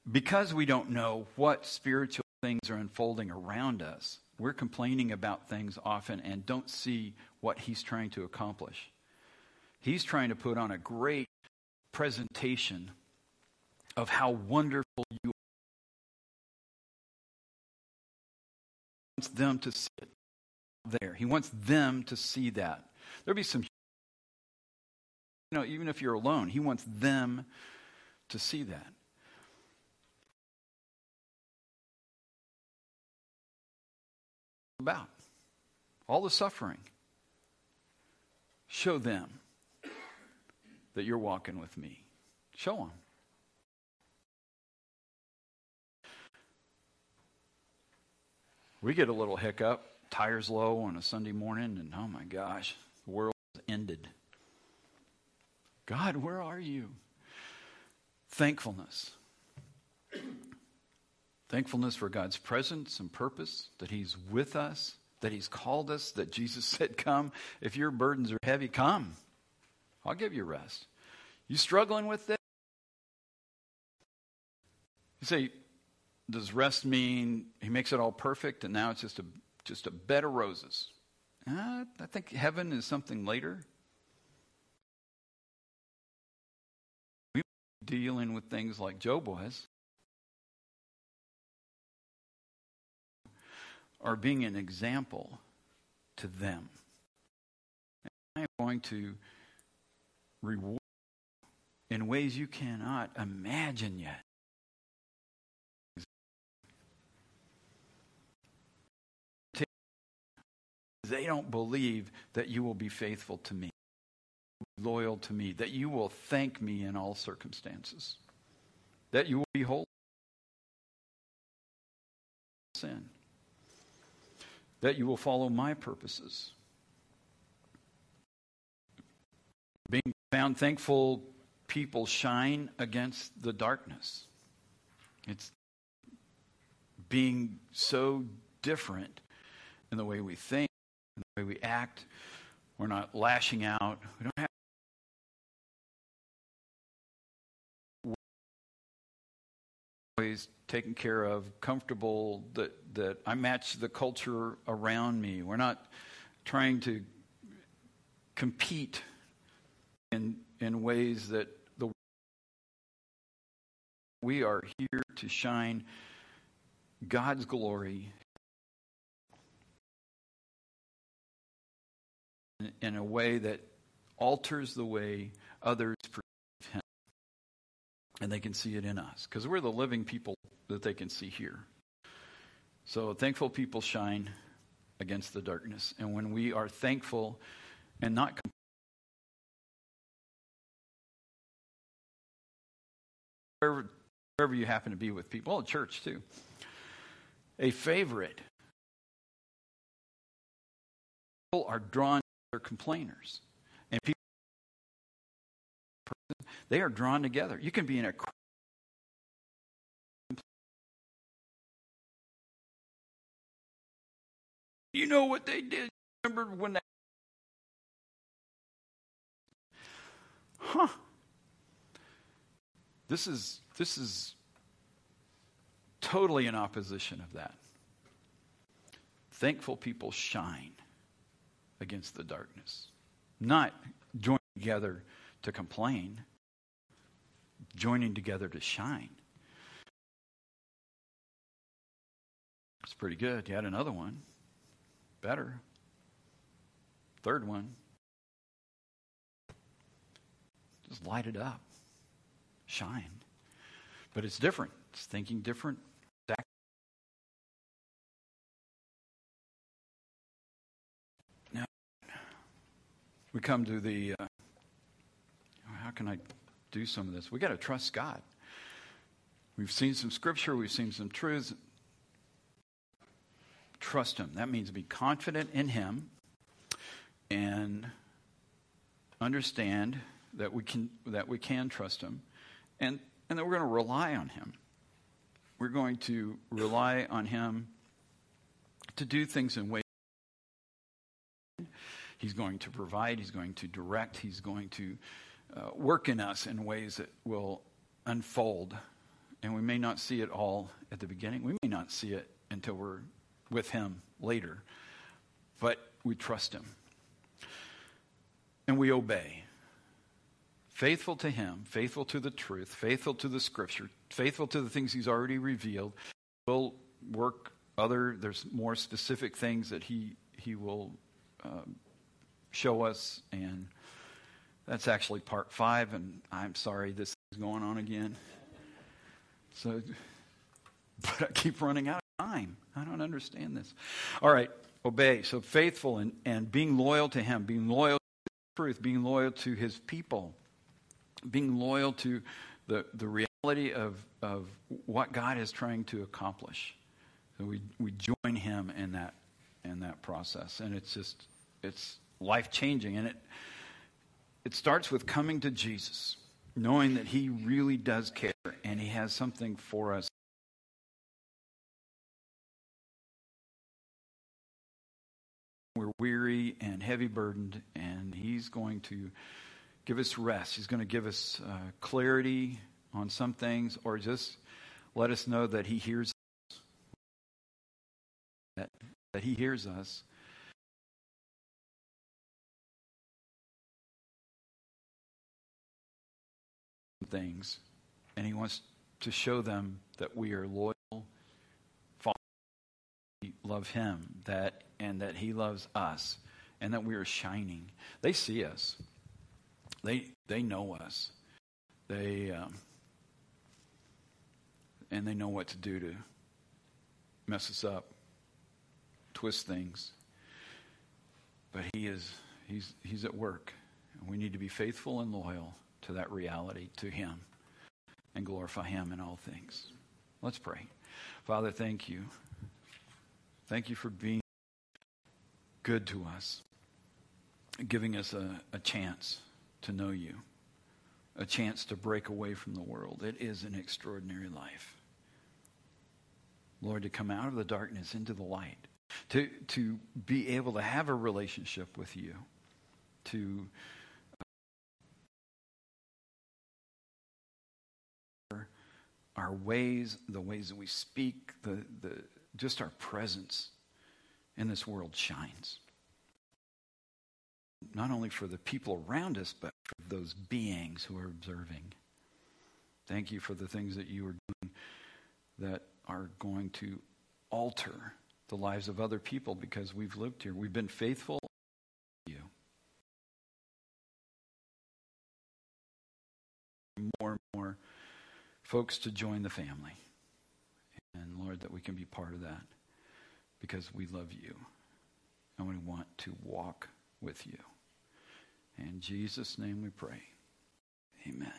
because we don't know what spiritual things are unfolding around us. We're complaining about things often and don't see what He's trying to accomplish. He's trying to put on a great presentation of how wonderful you are. He wants them to see it there. He wants them to see that. There'll be some, you know, even if you're alone, he wants them to see that. About all the suffering. Show them that you're walking with me. Show them. We get a little hiccup, tires low on a Sunday morning, and oh my gosh, world ended. God, where are you? Thankfulness. Thankfulness for God's presence and purpose, that He's with us, that He's called us, that Jesus said, Come. If your burdens are heavy, come. I'll give you rest. You struggling with this? You say, does rest mean He makes it all perfect and now it's just a just a bed of roses? Uh, I think heaven is something later. We dealing with things like Job was. Or being an example to them. And I'm going to reward in ways you cannot imagine yet. They don't believe that you will be faithful to me, loyal to me, that you will thank me in all circumstances, that you will be holy. Sin. That you will follow my purposes. Being found thankful people shine against the darkness. It's being so different in the way we think, way we act. We're not lashing out. We don't have always taken care of, comfortable that, that I match the culture around me. We're not trying to compete in in ways that the we are here to shine God's glory in, a way that alters the way others perceive Him, and they can see it in us because we're the living people that they can see here. So thankful people shine against the darkness. And when we are thankful and not com- wherever, wherever you happen to be with people, well, church too. A favorite. People are drawn their complainers. And people they are drawn together. You can be in a You know what they did? Remember when they Huh. This is this is totally in opposition of that. Thankful people shine against the darkness. Not joining together to complain, joining together to shine. It's pretty good. You had another one. Better. Third one. Just light it up. Shine. But it's different. It's thinking different. We come to the uh, how can I do some of this? We got to trust God. We've seen some scripture, we've seen some truths. Trust Him. That means be confident in Him and understand that we can that we can trust Him, and and that we're going to rely on Him. We're going to rely on Him to do things in ways. He's going to provide. He's going to direct. He's going to uh, work in us in ways that will unfold. And we may not see it all at the beginning. We may not see it until we're with Him later. But we trust Him. And we obey. Faithful to Him, faithful to the truth, faithful to the Scripture, faithful to the things He's already revealed. We'll work other, there's more specific things that He, he will um, show us. And that's actually part five, and I'm sorry this is going on again. So, but I keep running out of time. I don't understand this. All right, obey. So faithful and, and being loyal to Him, being loyal to truth, being loyal to His people, being loyal to the, the reality of, of what God is trying to accomplish. So we, we join Him in that in that process, and it's just it's life changing, and it it starts with coming to Jesus, knowing that He really does care and He has something for us. We're weary and heavy burdened, and He's going to give us rest. He's going to give us uh, clarity on some things, or just let us know that He hears us. That, that He hears us. Things, and He wants to show them that we are loyal, we love Him, that and that He loves us, and that we are shining. They see us. They they know us. They um, and they know what to do to mess us up, twist things. But He is He's He's at work, and we need to be faithful and loyal to that reality, to Him, and glorify Him in all things. Let's pray. Father, thank you. Thank you for being good to us, giving us a, a chance to know you, a chance to break away from the world. It is an extraordinary life. Lord, to come out of the darkness into the light, to, to be able to have a relationship with you, to our ways, the ways that we speak, the, the, just our presence in this world shines. Not only for the people around us, but for those beings who are observing. Thank you for the things that you are doing that are going to alter the lives of other people because we've lived here. We've been faithful folks to join the family And Lord, that we can be part of that because we love you and we want to walk with you. In Jesus' name we pray. Amen.